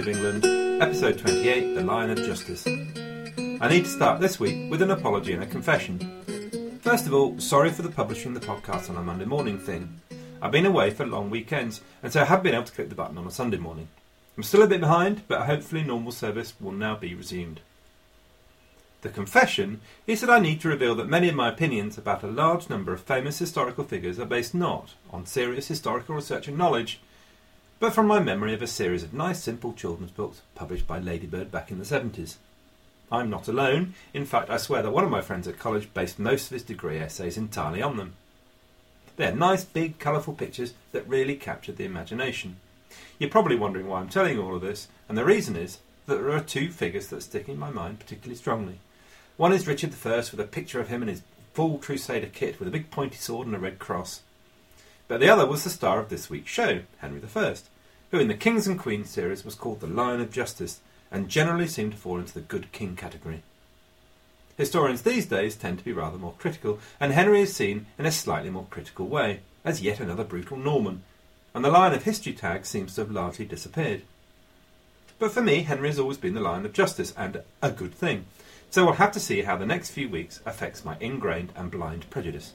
of England, episode 28, The Lion of Justice. I need to start this week with an apology and a confession. First of all, sorry for the publishing the podcast on a Monday morning thing. I've been away for long weekends, and so I haven't been able to click the button on a Sunday morning. I'm still a bit behind, but hopefully normal service will now be resumed. The confession is that I need to reveal that many of my opinions about a large number of famous historical figures are based not on serious historical research and knowledge, but from my memory of a series of nice, simple children's books published by Ladybird back in the 70s. I'm not alone. In fact, I swear that one of my friends at college based most of his degree essays entirely on them. They're nice, big, colourful pictures that really captured the imagination. You're probably wondering why I'm telling you all of this, and the reason is that there are two figures that stick in my mind particularly strongly. One is Richard I with a picture of him in his full Crusader kit with a big pointy sword and a red cross. But the other was the star of this week's show, Henry I, who in the Kings and Queens series was called the Lion of Justice and generally seemed to fall into the good king category. Historians these days tend to be rather more critical, and Henry is seen in a slightly more critical way, as yet another brutal Norman, and the Lion of History tag seems to have largely disappeared. But for me, Henry has always been the Lion of Justice, and a good thing. So we'll have to see how the next few weeks affects my ingrained and blind prejudice.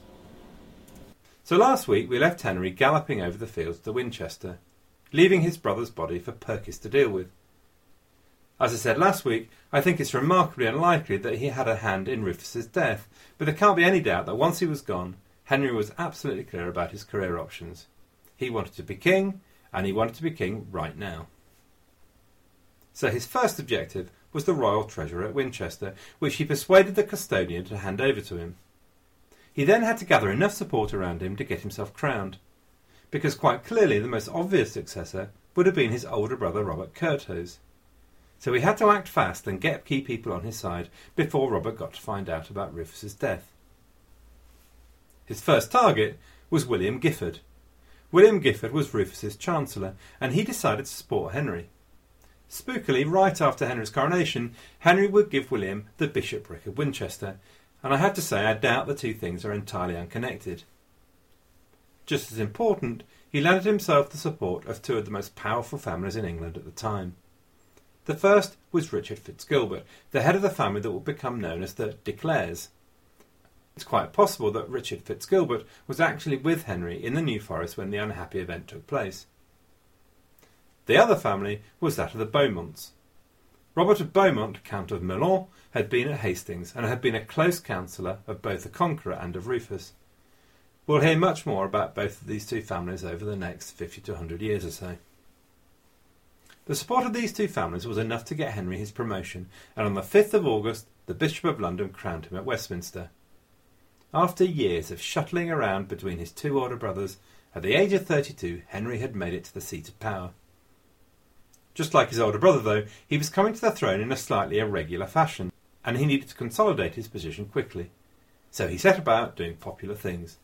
So last week we left Henry galloping over the fields to Winchester, leaving his brother's body for Perkis to deal with. As I said last week, I think it's remarkably unlikely that he had a hand in Rufus's death, but there can't be any doubt that once he was gone, Henry was absolutely clear about his career options. He wanted to be king, and he wanted to be king right now. So his first objective was the royal treasure at Winchester, which he persuaded the custodian to hand over to him. He then had to gather enough support around him to get himself crowned, because quite clearly the most obvious successor would have been his older brother Robert Curthose. So he had to act fast and get key people on his side before Robert got to find out about Rufus's death. His first target was William Giffard. William Giffard was Rufus's chancellor, and he decided to support Henry. Spookily, right after Henry's coronation, Henry would give William the bishopric of Winchester, and I have to say I doubt the two things are entirely unconnected. Just as important, he landed himself the support of two of the most powerful families in England at the time. The first was Richard Fitzgilbert, the head of the family that would become known as the De Clares. It's quite possible that Richard Fitzgilbert was actually with Henry in the New Forest when the unhappy event took place. The other family was that of the Beaumonts. Robert of Beaumont, Count of Melun, had been at Hastings and had been a close counsellor of both the Conqueror and of Rufus. We'll hear much more about both of these two families over the next 50 to 100 years or so. The support of these two families was enough to get Henry his promotion, and on the 5th of August, the Bishop of London crowned him at Westminster. After years of shuttling around between his two older brothers, at the age of 32, Henry had made it to the seat of power. Just like his older brother, though, he was coming to the throne in a slightly irregular fashion, and he needed to consolidate his position quickly. So he set about doing popular things.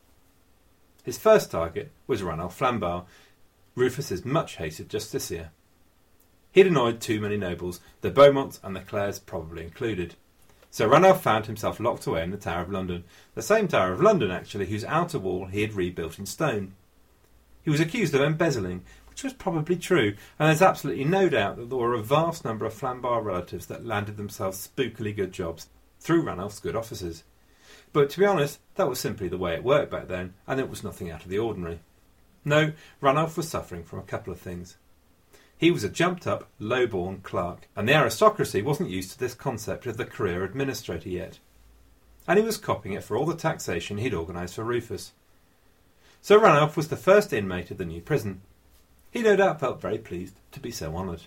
His first target was Ranulph Flambard, Rufus's much hated justiciar. He'd annoyed too many nobles, the Beaumonts and the Clares probably included. So Ranulph found himself locked away in the Tower of London, the same Tower of London, actually, whose outer wall he had rebuilt in stone. He was accused of embezzling, was probably true, and there's absolutely no doubt that there were a vast number of Flambard relatives that landed themselves spookily good jobs through Ranulph's good offices. But to be honest, that was simply the way it worked back then, and it was nothing out of the ordinary. No, Ranulph was suffering from a couple of things. He was a jumped up, low born clerk, and the aristocracy wasn't used to this concept of the career administrator yet. And he was copying it for all the taxation he'd organised for Rufus. So Ranulph was the first inmate of the new prison, he no doubt felt very pleased to be so honoured.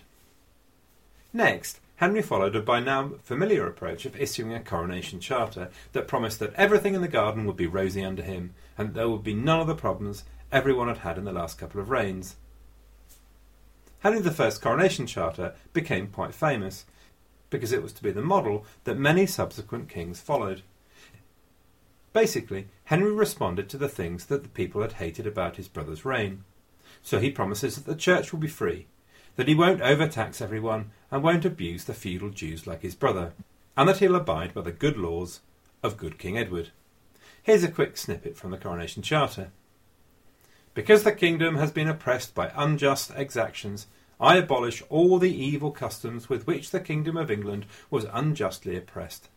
Next, Henry followed a by now familiar approach of issuing a coronation charter that promised that everything in the garden would be rosy under him, and that there would be none of the problems everyone had had in the last couple of reigns. Henry I's coronation charter became quite famous because it was to be the model that many subsequent kings followed. Basically, Henry responded to the things that the people had hated about his brother's reign. So he promises that the church will be free, that he won't overtax everyone and won't abuse the feudal dues like his brother, and that he'll abide by the good laws of good King Edward. Here's a quick snippet from the Coronation Charter. Because the kingdom has been oppressed by unjust exactions, I abolish all the evil customs with which the kingdom of England was unjustly oppressed.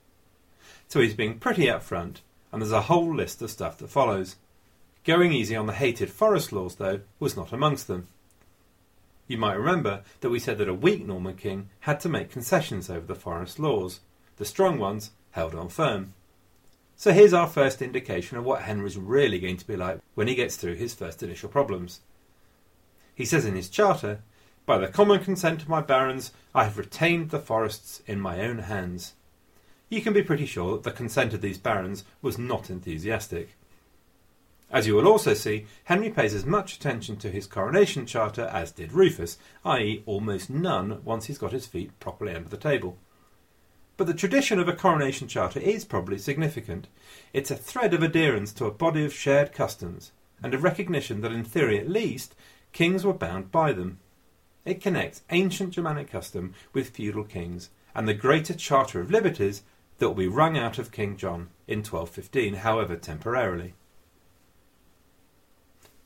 So he's being pretty upfront, and there's a whole list of stuff that follows. Going easy on the hated forest laws, though, was not amongst them. You might remember that we said that a weak Norman king had to make concessions over the forest laws. The strong ones held on firm. So here's our first indication of what Henry's really going to be like when he gets through his first initial problems. He says in his charter, By the common consent of my barons, I have retained the forests in my own hands. You can be pretty sure that the consent of these barons was not enthusiastic. As you will also see, Henry pays as much attention to his coronation charter as did Rufus, i.e., almost none once he's got his feet properly under the table. But the tradition of a coronation charter is probably significant. It's a thread of adherence to a body of shared customs, and a recognition that, in theory at least, kings were bound by them. It connects ancient Germanic custom with feudal kings, and the greater Charter of Liberties that will be wrung out of King John in 1215, however temporarily.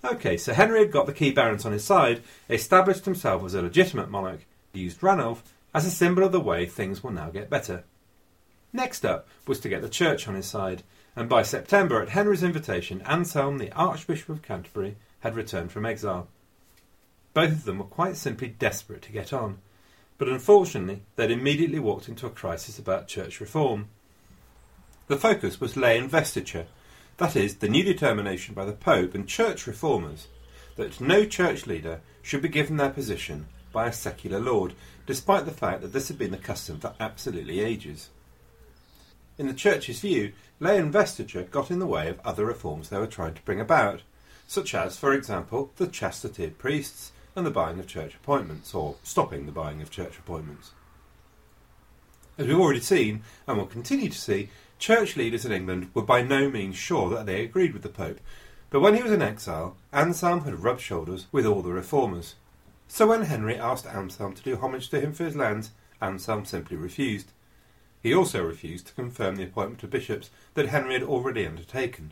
Okay, so Henry had got the key barons on his side, established himself as a legitimate monarch, used Ranulf as a symbol of the way things will now get better. Next up was to get the church on his side, and by September, at Henry's invitation, Anselm, the Archbishop of Canterbury, had returned from exile. Both of them were quite simply desperate to get on, but unfortunately they'd immediately walked into a crisis about church reform. The focus was lay investiture, that is, the new determination by the Pope and church reformers that no church leader should be given their position by a secular lord, despite the fact that this had been the custom for absolutely ages. In the church's view, lay investiture got in the way of other reforms they were trying to bring about, such as, for example, the chastity of priests and the buying of church appointments, or stopping the buying of church appointments. As we've already seen, and will continue to see, Church leaders in England were by no means sure that they agreed with the Pope, but when he was in exile, Anselm had rubbed shoulders with all the reformers. So when Henry asked Anselm to do homage to him for his lands, Anselm simply refused. He also refused to confirm the appointment of bishops that Henry had already undertaken.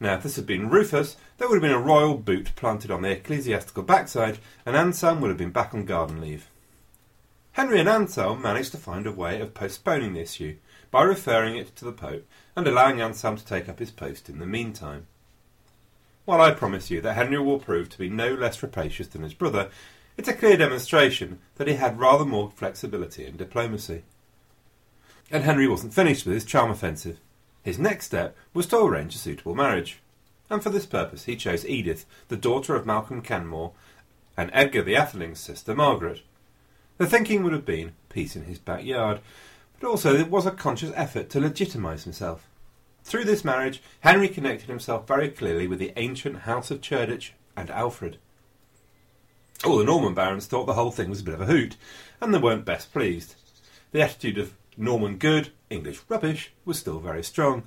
Now, if this had been Rufus, there would have been a royal boot planted on the ecclesiastical backside, and Anselm would have been back on garden leave. Henry and Anselm managed to find a way of postponing the issue, by referring it to the Pope and allowing Anselm to take up his post in the meantime. While I promise you that Henry will prove to be no less rapacious than his brother, it's a clear demonstration that he had rather more flexibility in diplomacy. And Henry wasn't finished with his charm offensive. His next step was to arrange a suitable marriage. And for this purpose he chose Edith, the daughter of Malcolm Canmore, and Edgar the Atheling's sister Margaret. The thinking would have been peace in his backyard, but also it was a conscious effort to legitimise himself. Through this marriage, Henry connected himself very clearly with the ancient House of Cerdic and Alfred. All the Norman barons thought the whole thing was a bit of a hoot, and they weren't best pleased. The attitude of Norman good, English rubbish was still very strong.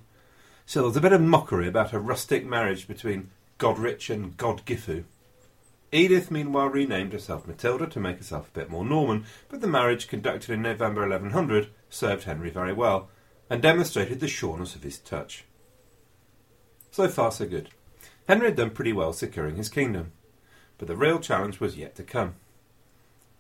So there was a bit of mockery about a rustic marriage between Godrich and Godgifu. Edith meanwhile renamed herself Matilda to make herself a bit more Norman, but the marriage conducted in November 1100 served Henry very well, and demonstrated the sureness of his touch. So far, so good. Henry had done pretty well securing his kingdom, but the real challenge was yet to come.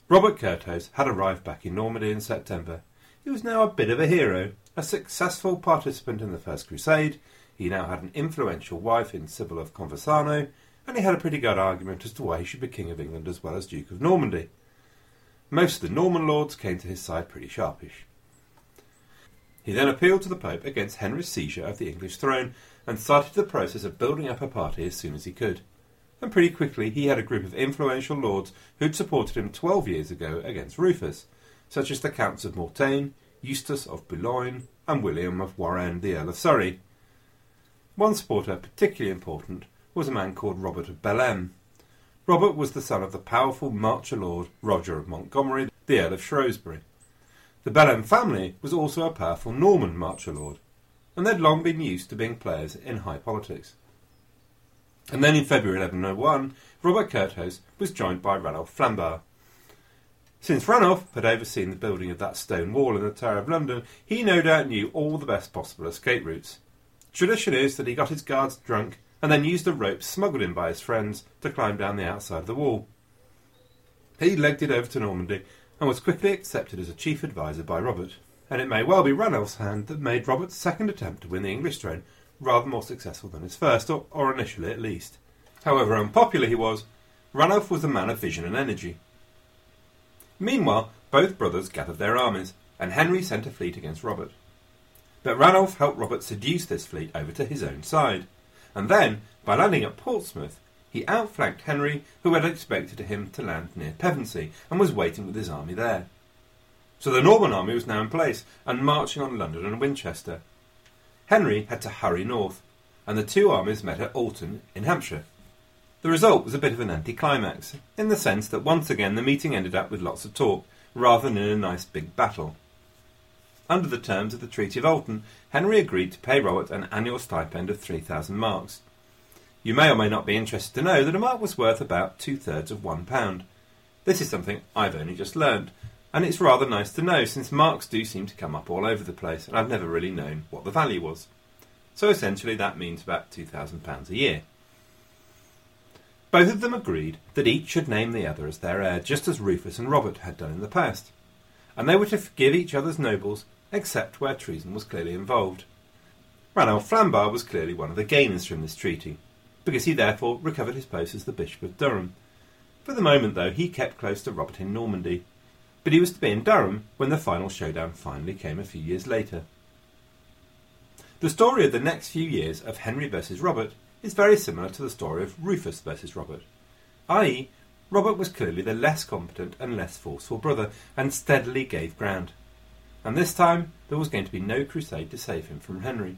Robert Curthose had arrived back in Normandy in September. He was now a bit of a hero, a successful participant in the First Crusade. He now had an influential wife in Sybil of Conversano, and he had a pretty good argument as to why he should be King of England as well as Duke of Normandy. Most of the Norman lords came to his side pretty sharpish. He then appealed to the Pope against Henry's seizure of the English throne and started the process of building up a party as soon as he could. And pretty quickly he had a group of influential lords who'd supported him 12 years ago against Rufus, such as the Counts of Mortain, Eustace of Boulogne, and William of Warenne, the Earl of Surrey. One supporter particularly important was a man called Robert of Bellême. Robert was the son of the powerful marcher lord Roger of Montgomery, the Earl of Shrewsbury. The Bellême family was also a powerful Norman marcher lord, and they'd long been used to being players in high politics. And then in February 1101, Robert Curthose was joined by Ranulph Flambard. Since Ranulph had overseen the building of that stone wall in the Tower of London, he no doubt knew all the best possible escape routes. Tradition is that he got his guards drunk and then used a rope smuggled in by his friends to climb down the outside of the wall. He legged it over to Normandy and was quickly accepted as a chief adviser by Robert, and it may well be Ranulph's hand that made Robert's second attempt to win the English throne rather more successful than his first, or, or initially at least. However unpopular he was, Ranulph was a man of vision and energy. Meanwhile, both brothers gathered their armies, and Henry sent a fleet against Robert. But Ranulph helped Robert seduce this fleet over to his own side and then, by landing at Portsmouth, he outflanked Henry, who had expected him to land near Pevensey and was waiting with his army there. So the Norman army was now in place and marching on London and Winchester. Henry had to hurry north, and the two armies met at Alton in Hampshire. The result was a bit of an anticlimax, in the sense that once again the meeting ended up with lots of talk, rather than in a nice big battle. Under the terms of the Treaty of Alton, Henry agreed to pay Robert an annual stipend of 3,000 marks. You may or may not be interested to know that a mark was worth about two thirds of one pound. This is something I've only just learned, and it's rather nice to know since marks do seem to come up all over the place, and I've never really known what the value was. So essentially, that means about £2,000 a year. Both of them agreed that each should name the other as their heir, just as Rufus and Robert had done in the past, and they were to forgive each other's nobles except where treason was clearly involved. Ranulph Flambard was clearly one of the gainers from this treaty, because he therefore recovered his post as the Bishop of Durham. For the moment, though, he kept close to Robert in Normandy, but he was to be in Durham when the final showdown finally came a few years later. The story of the next few years of Henry versus Robert is very similar to the story of Rufus versus Robert, i.e., Robert was clearly the less competent and less forceful brother, and steadily gave ground and this time there was going to be no crusade to save him from Henry.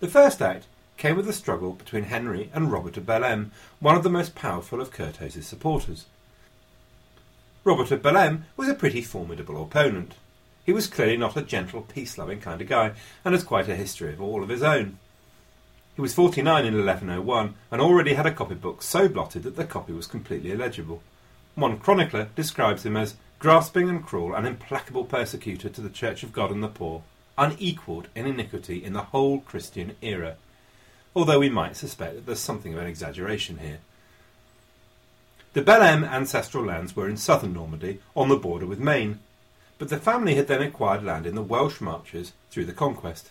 The first act came with a struggle between Henry and Robert of Bellême, one of the most powerful of Curthose's supporters. Robert of Bellême was a pretty formidable opponent. He was clearly not a gentle, peace-loving kind of guy, and has quite a history of all of his own. He was 49 in 1101, and already had a copybook so blotted that the copy was completely illegible. One chronicler describes him as grasping and cruel, an implacable persecutor to the Church of God and the poor, unequalled in iniquity in the whole Christian era, although we might suspect that there's something of an exaggeration here. The Bellême ancestral lands were in southern Normandy, on the border with Maine, but the family had then acquired land in the Welsh marches through the conquest.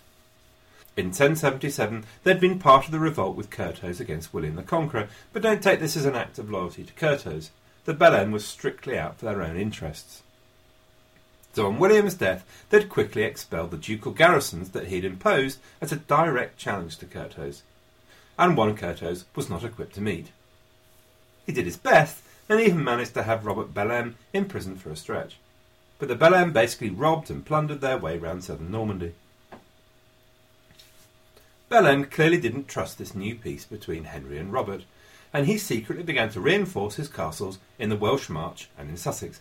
In 1077, they'd been part of the revolt with Curthose against William the Conqueror, but don't take this as an act of loyalty to Curthose. The Bellême was strictly out for their own interests. So on William's death, they'd quickly expelled the ducal garrisons that he'd imposed as a direct challenge to Curthose, and one Curthose was not equipped to meet. He did his best, and even managed to have Robert Bellême imprisoned for a stretch. But the Bellême basically robbed and plundered their way round southern Normandy. Bellême clearly didn't trust this new peace between Henry and Robert, and he secretly began to reinforce his castles in the Welsh March and in Sussex.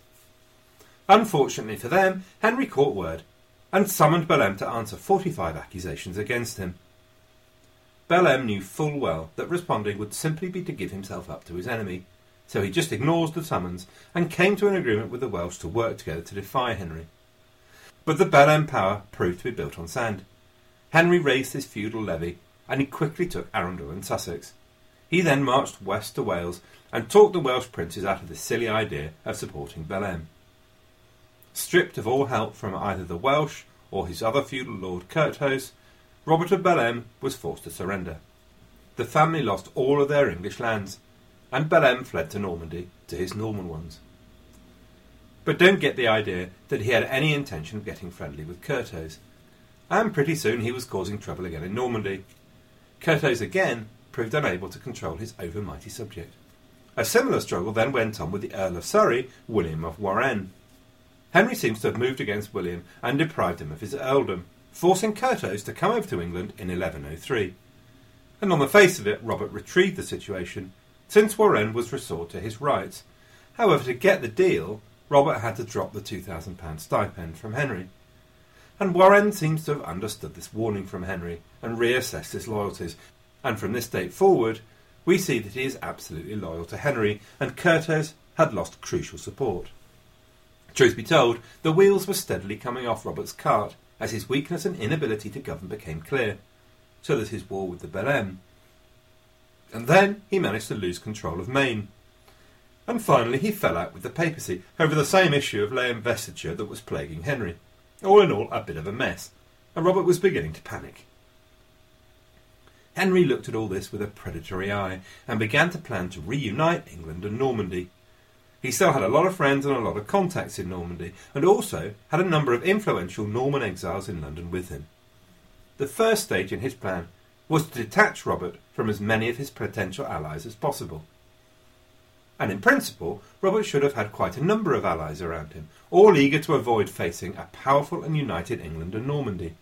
Unfortunately for them, Henry caught word and summoned Bellême to answer 45 accusations against him. Bellême knew full well that responding would simply be to give himself up to his enemy, so he just ignored the summons and came to an agreement with the Welsh to work together to defy Henry. But the Bellême power proved to be built on sand. Henry raised his feudal levy, and he quickly took Arundel and Sussex. He then marched west to Wales and talked the Welsh princes out of the silly idea of supporting Bellême. Stripped of all help from either the Welsh or his other feudal lord Curthose, Robert of Bellême was forced to surrender. The family lost all of their English lands, and Bellême fled to Normandy to his Norman ones. But don't get the idea that he had any intention of getting friendly with Curthose, and pretty soon he was causing trouble again in Normandy. Curthose again proved unable to control his overmighty subject. A similar struggle then went on with the Earl of Surrey, William of Warenne. Henry seems to have moved against William and deprived him of his earldom, forcing Curthose to come over to England in 1103. And on the face of it, Robert retrieved the situation, since Warenne was restored to his rights. However, to get the deal, Robert had to drop the £2,000 stipend from Henry. And Warenne seems to have understood this warning from Henry and reassessed his loyalties, and from this date forward, we see that he is absolutely loyal to Henry, and Curthose had lost crucial support. Truth be told, the wheels were steadily coming off Robert's cart as his weakness and inability to govern became clear, so that his war with the Bellême. And then he managed to lose control of Maine. And finally he fell out with the papacy over the same issue of lay investiture that was plaguing Henry. All in all, a bit of a mess, and Robert was beginning to panic. Henry looked at all this with a predatory eye and began to plan to reunite England and Normandy. He still had a lot of friends and a lot of contacts in Normandy, and also had a number of influential Norman exiles in London with him. The first stage in his plan was to detach Robert from as many of his potential allies as possible. And in principle, Robert should have had quite a number of allies around him, all eager to avoid facing a powerful and united England and Normandy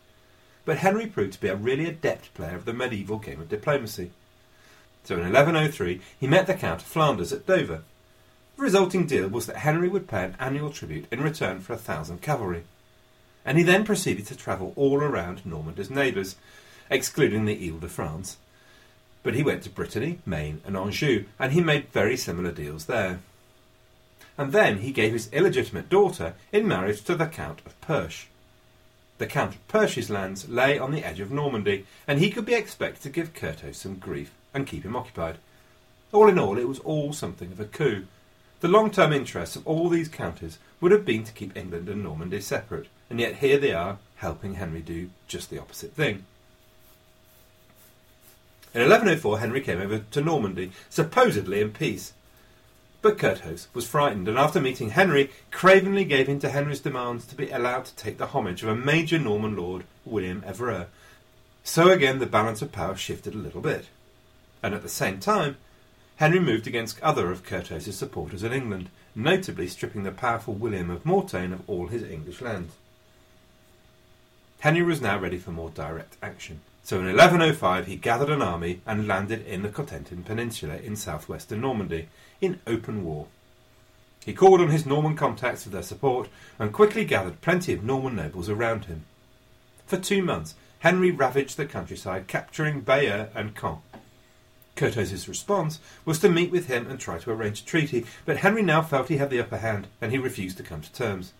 but Henry proved to be a really adept player of the medieval game of diplomacy. So in 1103 he met the Count of Flanders at Dover. The resulting deal was that Henry would pay an annual tribute in return for a thousand cavalry. And he then proceeded to travel all around Normandy's neighbours, excluding the Ile de France. But he went to Brittany, Maine, and Anjou, and he made very similar deals there. And then he gave his illegitimate daughter in marriage to the Count of Perche. The Count of Perche's lands lay on the edge of Normandy, and he could be expected to give Curthose some grief and keep him occupied. All in all, it was all something of a coup. The long-term interests of all these counties would have been to keep England and Normandy separate, and yet here they are, helping Henry do just the opposite thing. In 1104, Henry came over to Normandy, supposedly in peace, but Curthose was frightened, and after meeting Henry, cravenly gave in to Henry's demands to be allowed to take the homage of a major Norman lord, William Evreux. So again the balance of power shifted a little bit. And at the same time, Henry moved against other of Curthose's supporters in England, notably stripping the powerful William of Mortain of all his English lands. Henry was now ready for more direct action. So in 1105 he gathered an army and landed in the Cotentin Peninsula in southwestern Normandy in open war. He called on his Norman contacts for their support and quickly gathered plenty of Norman nobles around him. For two months Henry ravaged the countryside, capturing Bayeux and Caen. Curthose's response was to meet with him and try to arrange a treaty, but Henry now felt he had the upper hand and he refused to come to terms.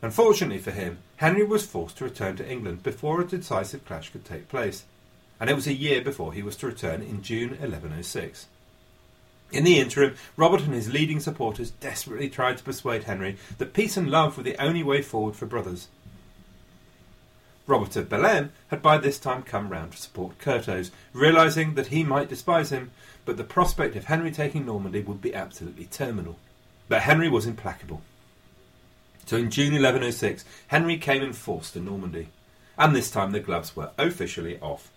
Unfortunately for him, Henry was forced to return to England before a decisive clash could take place, and it was a year before he was to return in June 1106. In the interim, Robert and his leading supporters desperately tried to persuade Henry that peace and love were the only way forward for brothers. Robert of Bellême had by this time come round to support Curthose, realizing that he might despise him, but the prospect of Henry taking Normandy would be absolutely terminal. But Henry was implacable. So in June 1106, Henry came in force to Normandy, and this time the gloves were officially off.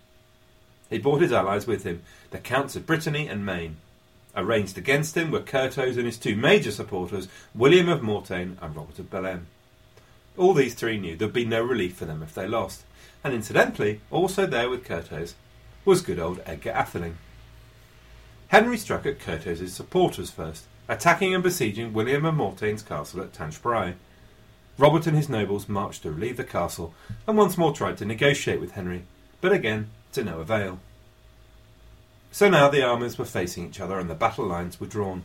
He brought his allies with him, the Counts of Brittany and Maine. Arranged against him were Curthose and his two major supporters, William of Mortain and Robert of Bellême. All these three knew there'd be no relief for them if they lost, and incidentally, also there with Curthose was good old Edgar Atheling. Henry struck at Curthose's supporters first, attacking and besieging William of Mortain's castle at Tinchebrai. Robert and his nobles marched to relieve the castle and once more tried to negotiate with Henry, but again to no avail. So now the armies were facing each other and the battle lines were drawn,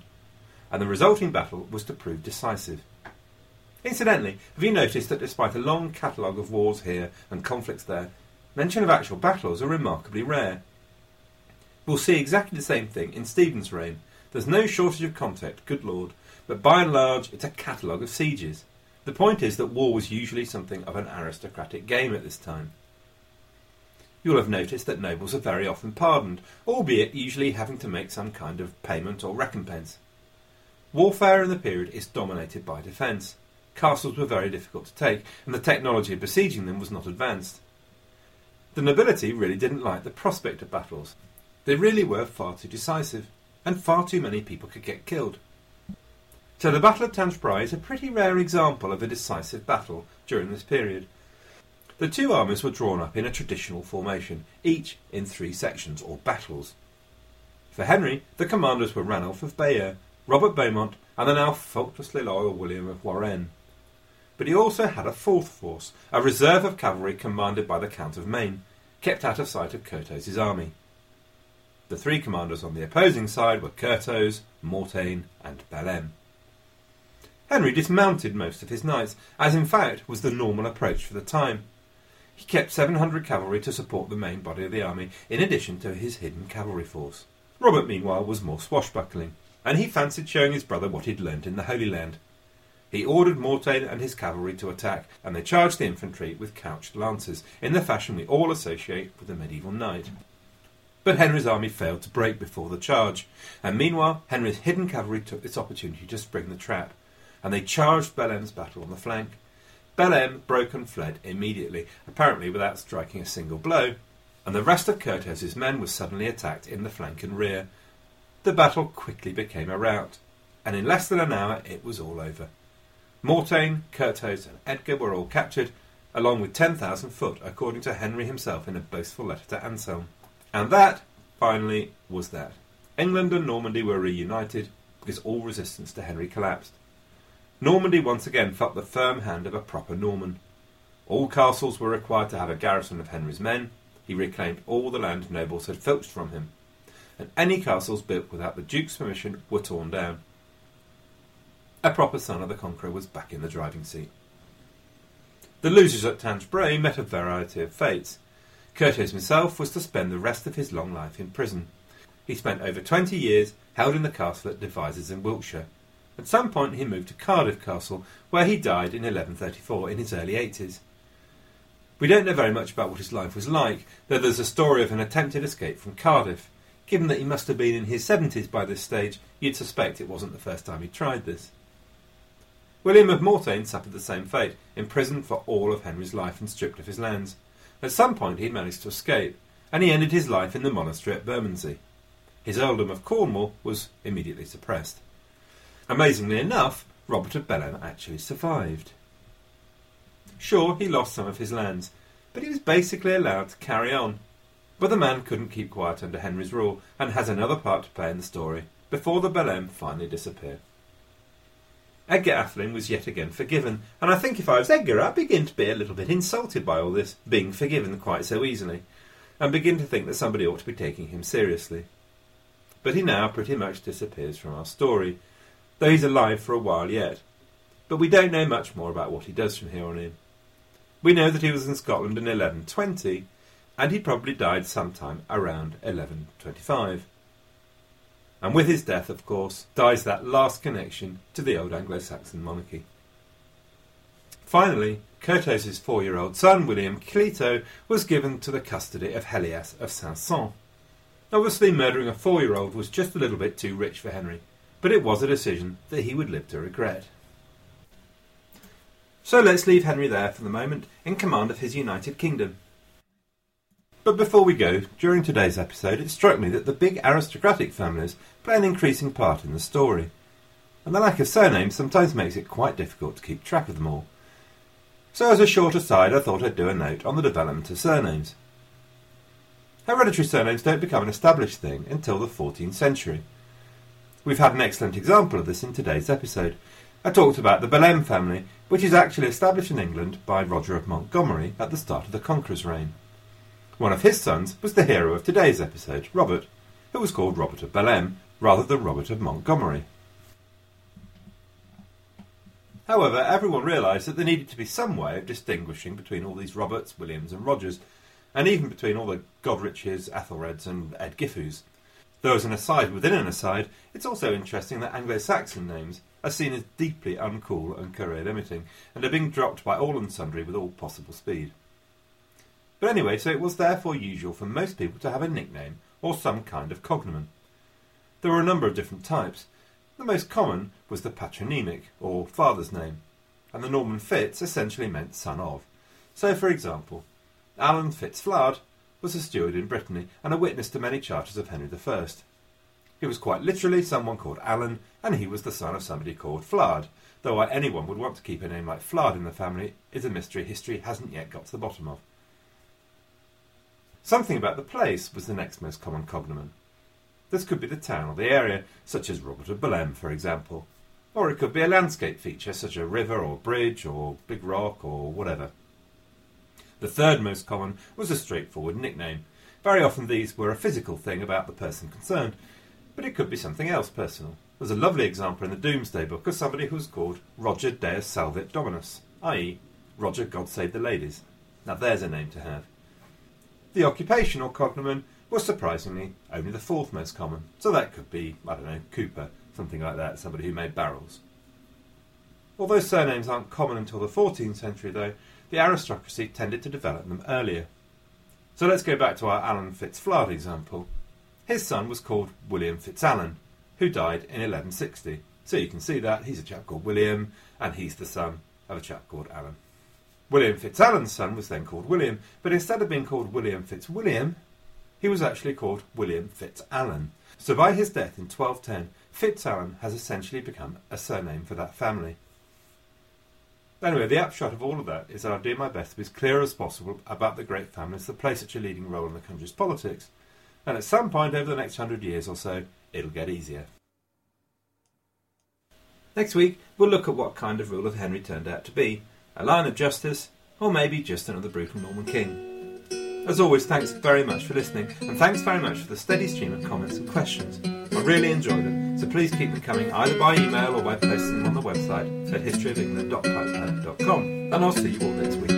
and the resulting battle was to prove decisive. Incidentally, have you noticed that despite a long catalogue of wars here and conflicts there, mention of actual battles are remarkably rare? We'll see exactly the same thing in Stephen's reign. There's no shortage of content, good lord, but by and large it's a catalogue of sieges. The point is that war was usually something of an aristocratic game at this time. You'll have noticed that nobles are very often pardoned, albeit usually having to make some kind of payment or recompense. Warfare in the period is dominated by defence. Castles were very difficult to take, and the technology of besieging them was not advanced. The nobility really didn't like the prospect of battles. They really were far too decisive, and far too many people could get killed. So the Battle of Tinchebrai is a pretty rare example of a decisive battle during this period. The two armies were drawn up in a traditional formation, each in three sections, or battles. For Henry, the commanders were Ranulph of Bayeux, Robert Beaumont, and the now faultlessly loyal William of Warenne. But he also had a fourth force, a reserve of cavalry commanded by the Count of Maine, kept out of sight of Curthose's army. The three commanders on the opposing side were Curthose, Mortain, and Bellême. Henry dismounted most of his knights, as in fact was the normal approach for the time. He kept 700 cavalry to support the main body of the army, in addition to his hidden cavalry force. Robert, meanwhile, was more swashbuckling, and he fancied showing his brother what he'd learnt in the Holy Land. He ordered Mortain and his cavalry to attack, and they charged the infantry with couched lances, in the fashion we all associate with the medieval knight. But Henry's army failed to break before the charge, and meanwhile Henry's hidden cavalry took this opportunity to spring the trap, and they charged Bellême's battle on the flank. Bellême broke and fled immediately, apparently without striking a single blow, and the rest of Curthose's men were suddenly attacked in the flank and rear. The battle quickly became a rout, and in less than an hour it was all over. Mortain, Curthose, and Edgar were all captured, along with 10,000 foot, according to Henry himself in a boastful letter to Anselm. And that, finally, was that. England and Normandy were reunited because all resistance to Henry collapsed. Normandy once again felt the firm hand of a proper Norman. All castles were required to have a garrison of Henry's men. He reclaimed all the land nobles had filched from him. And any castles built without the Duke's permission were torn down. A proper son of the Conqueror was back in the driving seat. The losers at Tinchebrai met a variety of fates. Curthose himself was to spend the rest of his long life in prison. He spent over twenty years held in the castle at Devizes in Wiltshire. At some point he moved to Cardiff Castle, where he died in 1134 in his early 80s. We don't know very much about what his life was like, though there's a story of an attempted escape from Cardiff. Given that he must have been in his 70s by this stage, you'd suspect it wasn't the first time he tried this. William of Mortain suffered the same fate, imprisoned for all of Henry's life and stripped of his lands. At some point he managed to escape, and he ended his life in the monastery at Bermondsey. His earldom of Cornwall was immediately suppressed. Amazingly enough, Robert of Bellême actually survived. Sure, he lost some of his lands, but he was basically allowed to carry on. But the man couldn't keep quiet under Henry's rule, and has another part to play in the story, before the Bellême finally disappear. Edgar Atheling was yet again forgiven, and I think if I was Edgar, I'd begin to be a little bit insulted by all this, being forgiven quite so easily, and begin to think that somebody ought to be taking him seriously. But he now pretty much disappears from our story, though he's alive for a while yet. But we don't know much more about what he does from here on in. We know that he was in Scotland in 1120, and he probably died sometime around 1125. And with his death, of course, dies that last connection to the old Anglo Saxon monarchy. Finally, Curthose's four year old son, William Clito, was given to the custody of Helias of Saint-Saëns. Obviously, murdering a four year old was just a little bit too rich for Henry, but it was a decision that he would live to regret. So let's leave Henry there for the moment, in command of his United Kingdom. But before we go, during today's episode, it struck me that the big aristocratic families play an increasing part in the story, and the lack of surnames sometimes makes it quite difficult to keep track of them all. So, as a short aside, I thought I'd do a note on the development of surnames. Hereditary surnames don't become an established thing until the 14th century. We've had an excellent example of this in today's episode. I talked about the Bellême family, which is actually established in England by Roger of Montgomery at the start of the Conqueror's reign. One of his sons was the hero of today's episode, Robert, who was called Robert of Bellême rather than Robert of Montgomery. However, everyone realised that there needed to be some way of distinguishing between all these Roberts, Williams, and Rogers, and even between all the Godriches, Ethelreds, and Ed Giffus. Though as an aside within an aside, it's also interesting that Anglo-Saxon names are seen as deeply uncool and career limiting, and are being dropped by all and sundry with all possible speed. But anyway, so it was therefore usual for most people to have a nickname or some kind of cognomen. There were a number of different types. The most common was the patronymic, or father's name, and the Norman Fitz essentially meant son of. So, for example, Alan Fitzflard was a steward in Brittany and a witness to many charters of Henry I. He was quite literally someone called Alan, and he was the son of somebody called Flard, though why anyone would want to keep a name like Flard in the family is a mystery history hasn't yet got to the bottom of. Something about the place was the next most common cognomen. This could be the town or the area, such as Robert of Bellême, for example. Or it could be a landscape feature, such as a river or bridge or big rock or whatever. The third most common was a straightforward nickname. Very often these were a physical thing about the person concerned, but it could be something else personal. There's a lovely example in the Domesday Book of somebody who was called Roger Deus Salvit Dominus, i.e., Roger God Save the Ladies. Now there's a name to have. The occupational cognomen was surprisingly only the fourth most common, so that could be, I don't know, Cooper, something like that, somebody who made barrels. Although surnames aren't common until the 14th century, though, the aristocracy tended to develop them earlier. So let's go back to our Alan Fitzflard example. His son was called William Fitzalan, who died in 1160. So you can see that he's a chap called William, and he's the son of a chap called Alan. William Fitzalan's son was then called William, but instead of being called William Fitzwilliam, he was actually called William Fitzalan. So by his death in 1210, Fitzalan has essentially become a surname for that family. Anyway, the upshot of all of that is that I'll do my best to be as clear as possible about the great families that play such a leading role in the country's politics. And at some point over the next hundred years or so, it'll get easier. Next week, we'll look at what kind of ruler Henry turned out to be a Lion of Justice, or maybe just another brutal Norman king. As always, thanks very much for listening, and thanks very much for the steady stream of comments and questions. I really enjoy them, so please keep them coming either by email or by posting them on the website at historyofengland.typepad.com. And I'll see you all next week.